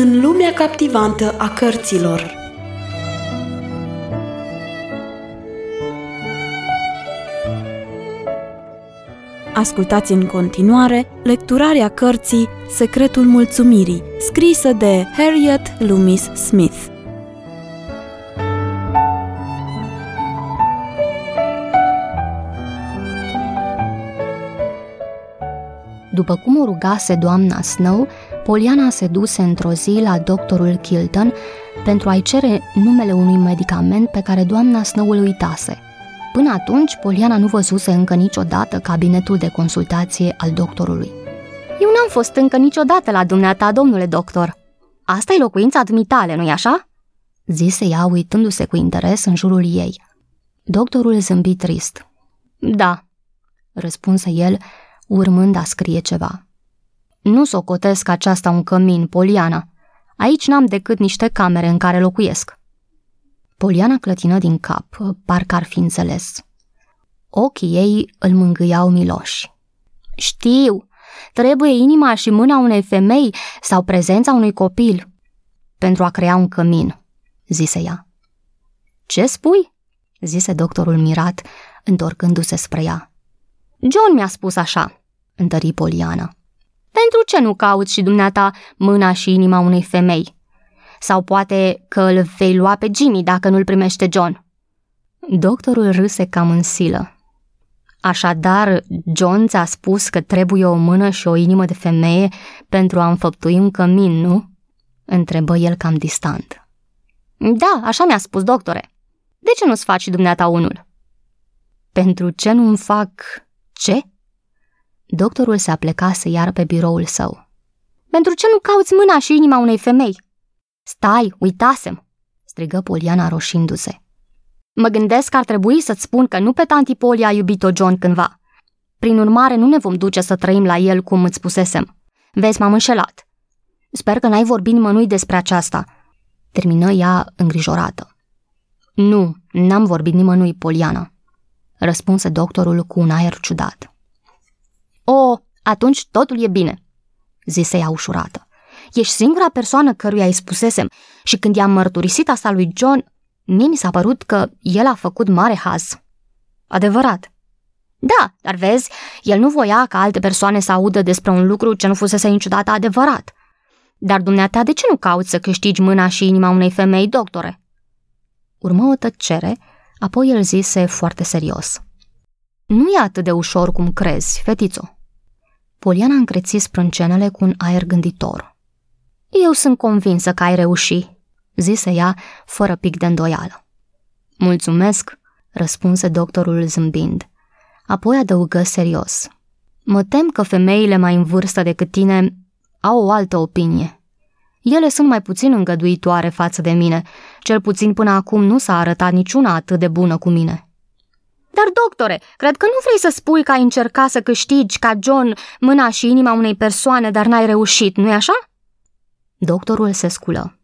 în lumea captivantă a cărților. Ascultați în continuare lecturarea cărții Secretul Mulțumirii, scrisă de Harriet Loomis Smith. După cum o rugase doamna Snow, Poliana se duse într-o zi la doctorul Kilton pentru a-i cere numele unui medicament pe care doamna Snow îl uitase. Până atunci, Poliana nu văzuse încă niciodată cabinetul de consultație al doctorului. Eu n-am fost încă niciodată la dumneata, domnule doctor. Asta e locuința dumitale, nu-i așa? Zise ea, uitându-se cu interes în jurul ei. Doctorul zâmbi trist. Da, răspunse el, urmând a scrie ceva. Nu socotesc aceasta un cămin, Poliana. Aici n-am decât niște camere în care locuiesc. Poliana clătină din cap, parcă ar fi înțeles. Ochii ei îl mângâiau miloși. Știu, trebuie inima și mâna unei femei sau prezența unui copil pentru a crea un cămin, zise ea. Ce spui? zise doctorul mirat, întorcându-se spre ea. John mi-a spus așa, întări Poliana. Pentru ce nu cauți și dumneata mâna și inima unei femei? Sau poate că îl vei lua pe Jimmy dacă nu-l primește John. Doctorul râse cam în silă. Așadar, John ți-a spus că trebuie o mână și o inimă de femeie pentru a înfăptui un cămin, nu? Întrebă el cam distant. Da, așa mi-a spus, doctore. De ce nu-ți faci dumneata unul? Pentru ce nu-mi fac... ce? Doctorul se aplecase iar pe biroul său. Pentru ce nu cauți mâna și inima unei femei? Stai, uitasem, strigă Poliana roșindu-se. Mă gândesc că ar trebui să-ți spun că nu pe tanti Poli a iubit-o John cândva. Prin urmare, nu ne vom duce să trăim la el cum îți spusesem. Vezi, m-am înșelat. Sper că n-ai vorbit nimănui despre aceasta. Termină ea îngrijorată. Nu, n-am vorbit nimănui, Poliana, răspunse doctorul cu un aer ciudat. O, atunci totul e bine, zise ea ușurată. Ești singura persoană căruia îi spusesem și când i-am mărturisit asta lui John, mie mi s-a părut că el a făcut mare haz. Adevărat. Da, dar vezi, el nu voia ca alte persoane să audă despre un lucru ce nu fusese niciodată adevărat. Dar dumneata, de ce nu cauți să câștigi mâna și inima unei femei, doctore? Urmă o tăcere, apoi el zise foarte serios. Nu e atât de ușor cum crezi, fetițo. Poliana încreți sprâncenele cu un aer gânditor. Eu sunt convinsă că ai reușit, zise ea, fără pic de îndoială. Mulțumesc, răspunse doctorul zâmbind. Apoi adăugă serios. Mă tem că femeile mai în vârstă decât tine au o altă opinie. Ele sunt mai puțin îngăduitoare față de mine, cel puțin până acum nu s-a arătat niciuna atât de bună cu mine. Dar, doctore, cred că nu vrei să spui că ai încercat să câștigi ca John mâna și inima unei persoane, dar n-ai reușit, nu-i așa? Doctorul se sculă.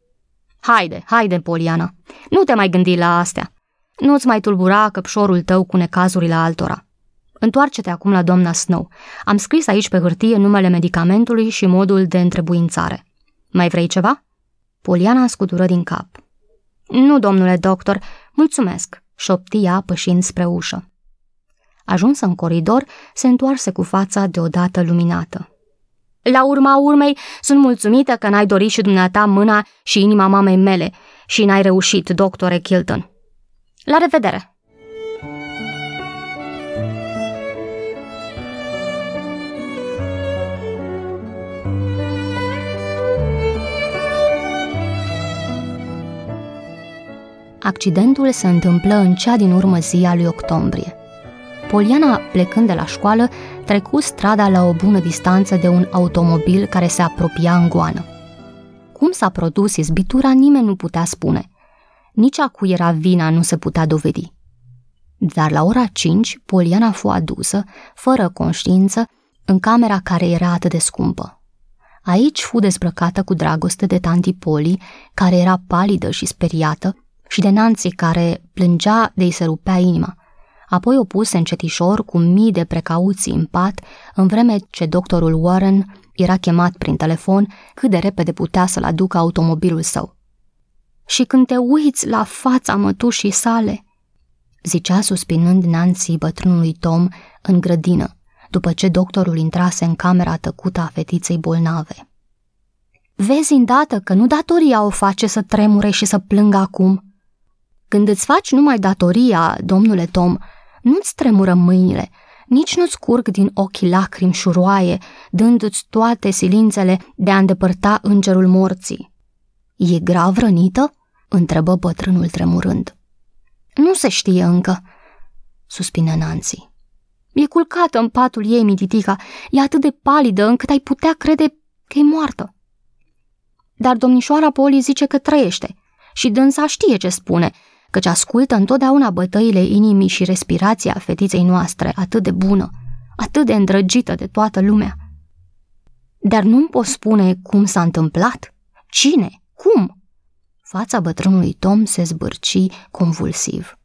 Haide, haide, Poliana, nu te mai gândi la astea. Nu-ți mai tulbura căpșorul tău cu necazurile altora. Întoarce-te acum la doamna Snow. Am scris aici pe hârtie numele medicamentului și modul de întrebuințare. Mai vrei ceva? Poliana scutură din cap. Nu, domnule doctor, mulțumesc, șopti ea pășind spre ușă. Ajuns în coridor, se întoarse cu fața deodată luminată. La urma urmei, sunt mulțumită că n-ai dorit și dumneata mâna și inima mamei mele și n-ai reușit, doctore Kilton. La revedere! Accidentul se întâmplă în cea din urmă zi a lui octombrie. Poliana, plecând de la școală, trecu strada la o bună distanță de un automobil care se apropia în goană. Cum s-a produs izbitura, nimeni nu putea spune. Nici a cui era vina nu se putea dovedi. Dar la ora 5, Poliana fu adusă, fără conștiință, în camera care era atât de scumpă. Aici fu dezbrăcată cu dragoste de tanti Poli, care era palidă și speriată, și de Nancy, care plângea de-i se rupea inima – apoi o puse încetișor cu mii de precauții în pat, în vreme ce doctorul Warren era chemat prin telefon cât de repede putea să-l aducă automobilul său. Și când te uiți la fața mătușii sale, zicea suspinând Nancy bătrânului Tom în grădină, după ce doctorul intrase în camera tăcută a fetiței bolnave. Vezi îndată că nu datoria o face să tremure și să plângă acum. Când îți faci numai datoria, domnule Tom, nu-ți tremură mâinile, nici nu-ți curg din ochii lacrimi șuroaie, dându-ți toate silințele de a îndepărta îngerul morții. E grav rănită?" întrebă bătrânul tremurând. Nu se știe încă, suspină Nancy. E culcată în patul ei, mititica, e atât de palidă încât ai putea crede că e moartă. Dar domnișoara Poli zice că trăiește și dânsa știe ce spune, căci ascultă întotdeauna bătăile inimii și respirația fetiței noastre atât de bună, atât de îndrăgită de toată lumea. Dar nu-mi poți spune cum s-a întâmplat? Cine? Cum? Fața bătrânului Tom se zbârci convulsiv.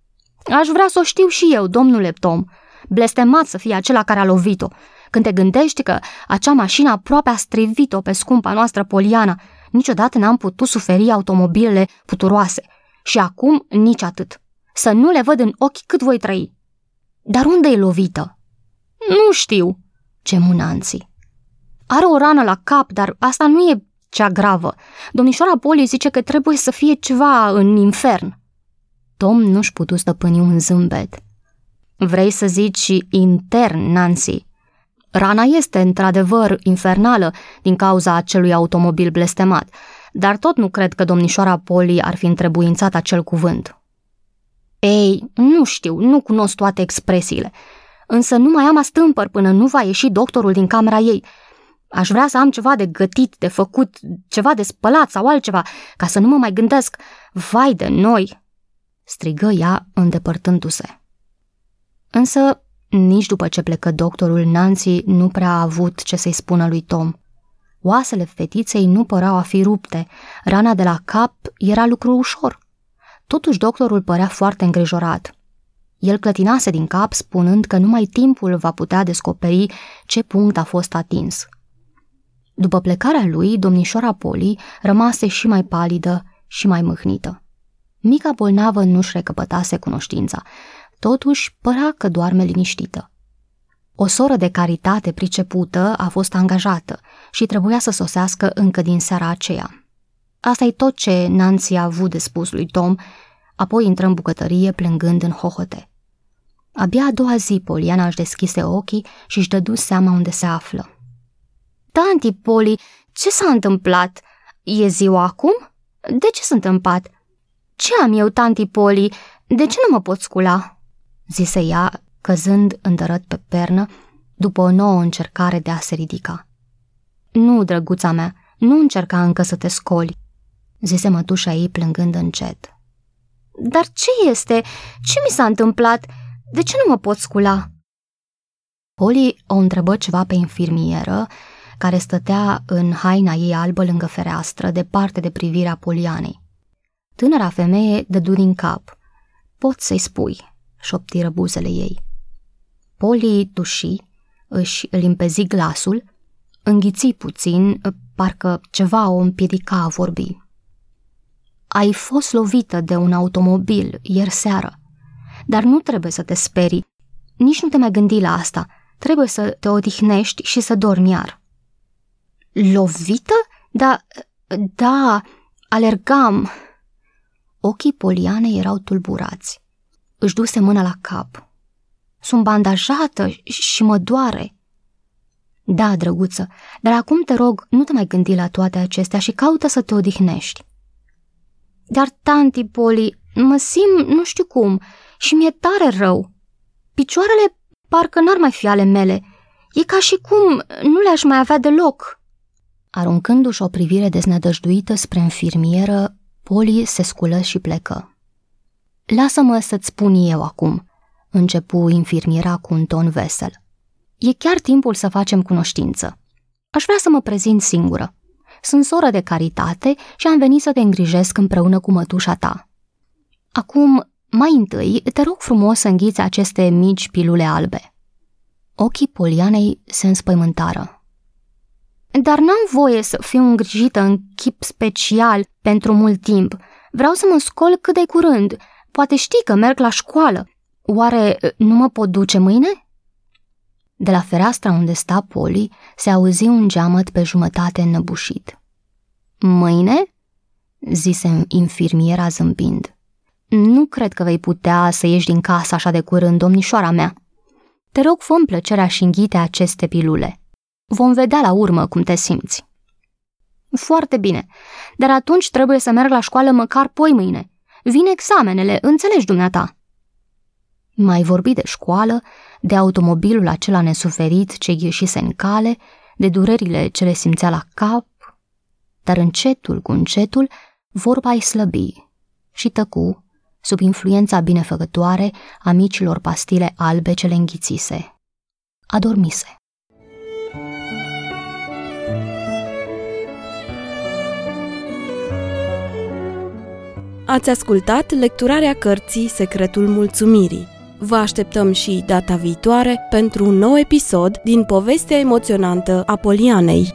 Aș vrea să o știu și eu, domnule Tom. Blestemat să fie acela care a lovit-o. Când te gândești că acea mașină aproape a strivit-o pe scumpa noastră Poliana, niciodată n-am putut suferi automobilele puturoase. Și acum nici atât. Să nu le văd în ochi cât voi trăi. Dar unde e lovită? Nu știu, gemu Nancy. Are o rană la cap, dar asta nu e cea gravă. Domnișoara Poli zice că trebuie să fie ceva în infern. Tom nu-și putu stăpâni un zâmbet. Vrei să zici intern, Nancy? Rana este într-adevăr infernală din cauza acelui automobil blestemat, dar tot nu cred că domnișoara Poli ar fi întrebuințat acel cuvânt. Ei, nu știu, nu cunosc toate expresiile, însă nu mai am astâmpăr până nu va ieși doctorul din camera ei – Aș vrea să am ceva de gătit, de făcut, ceva de spălat sau altceva, ca să nu mă mai gândesc, vai de noi, strigă ea îndepărtându-se. Însă, nici după ce plecă doctorul, Nancy nu prea a avut ce să-i spună lui Tom. Oasele fetiței nu păreau a fi rupte, rana de la cap era lucru ușor. Totuși doctorul părea foarte îngrijorat. El clătinase din cap spunând că numai timpul va putea descoperi ce punct a fost atins – după plecarea lui, domnișoara Poli rămase și mai palidă și mai mâhnită. Mica bolnavă nu-și recăpătase cunoștința, totuși părea că doarme liniștită. O soră de caritate pricepută a fost angajată și trebuia să sosească încă din seara aceea. Asta e tot ce Nancy a avut de spus lui Tom, apoi intră în bucătărie plângând în hohote. Abia a doua zi Poliana își deschise ochii și își dădu seama unde se află. Tanti Poli, ce s-a întâmplat? E ziua acum? De ce sunt în pat? Ce am eu, tanti Poli? De ce nu mă pot scula?" zise ea, căzând îndărăt pe pernă, după o nouă încercare de a se ridica. Nu, drăguța mea, nu încerca încă să te scoli, zise mătușa ei plângând încet. Dar ce este? Ce mi s-a întâmplat? De ce nu mă pot scula? Poli o întrebă ceva pe infirmieră care stătea în haina ei albă lângă fereastră, departe de privirea Polianei. Tânăra femeie dădu din cap. Pot să-i spui, șoptiră buzele ei. Poli tuși, își limpezi glasul, înghiți puțin, parcă ceva o împiedica a vorbi. Ai fost lovită de un automobil ieri seară, dar nu trebuie să te sperii. Nici nu te mai gândi la asta. Trebuie să te odihnești și să dormi iar. Lovită? Da, da, alergam. Ochii Polianei erau tulburați. Își duse mâna la cap. Sunt bandajată și mă doare. Da, drăguță, dar acum te rog, nu te mai gândi la toate acestea și caută să te odihnești. Dar, tanti Poli, mă simt nu știu cum și mi-e tare rău. Picioarele parcă n-ar mai fi ale mele. E ca și cum nu le-aș mai avea deloc. Aruncându-și o privire deznădăjduită spre infirmieră, Poli se sculă și plecă. Lasă-mă să-ți spun eu acum, începu infirmiera cu un ton vesel. E chiar timpul să facem cunoștință. Aș vrea să mă prezint singură. Sunt soră de caritate și am venit să te îngrijesc împreună cu mătușa ta. Acum, mai întâi, te rog frumos să înghiți aceste mici pilule albe. Ochii Polianei se înspăimântară. Dar n-am voie să fiu îngrijită în chip special pentru mult timp. Vreau să mă scol cât de curând. Poate știi că merg la școală. Oare nu mă pot duce mâine? De la fereastra unde sta Poli se auzi un geamăt pe jumătate înăbușit. Mâine? zise infirmiera zâmbind. Nu cred că vei putea să ieși din casă așa de curând, domnișoara mea. Te rog, fă plăcerea și înghite aceste pilule. Vom vedea la urmă cum te simți. Foarte bine, dar atunci trebuie să merg la școală măcar poi mâine. Vin examenele, înțelegi dumneata. Mai vorbi de școală, de automobilul acela nesuferit ce ieșise în cale, de durerile ce le simțea la cap, dar încetul cu încetul vorba îi slăbi și tăcu sub influența binefăcătoare a micilor pastile albe ce le înghițise. Adormise. Ați ascultat lecturarea cărții Secretul Mulțumirii. Vă așteptăm și data viitoare pentru un nou episod din povestea emoționantă a Polianei.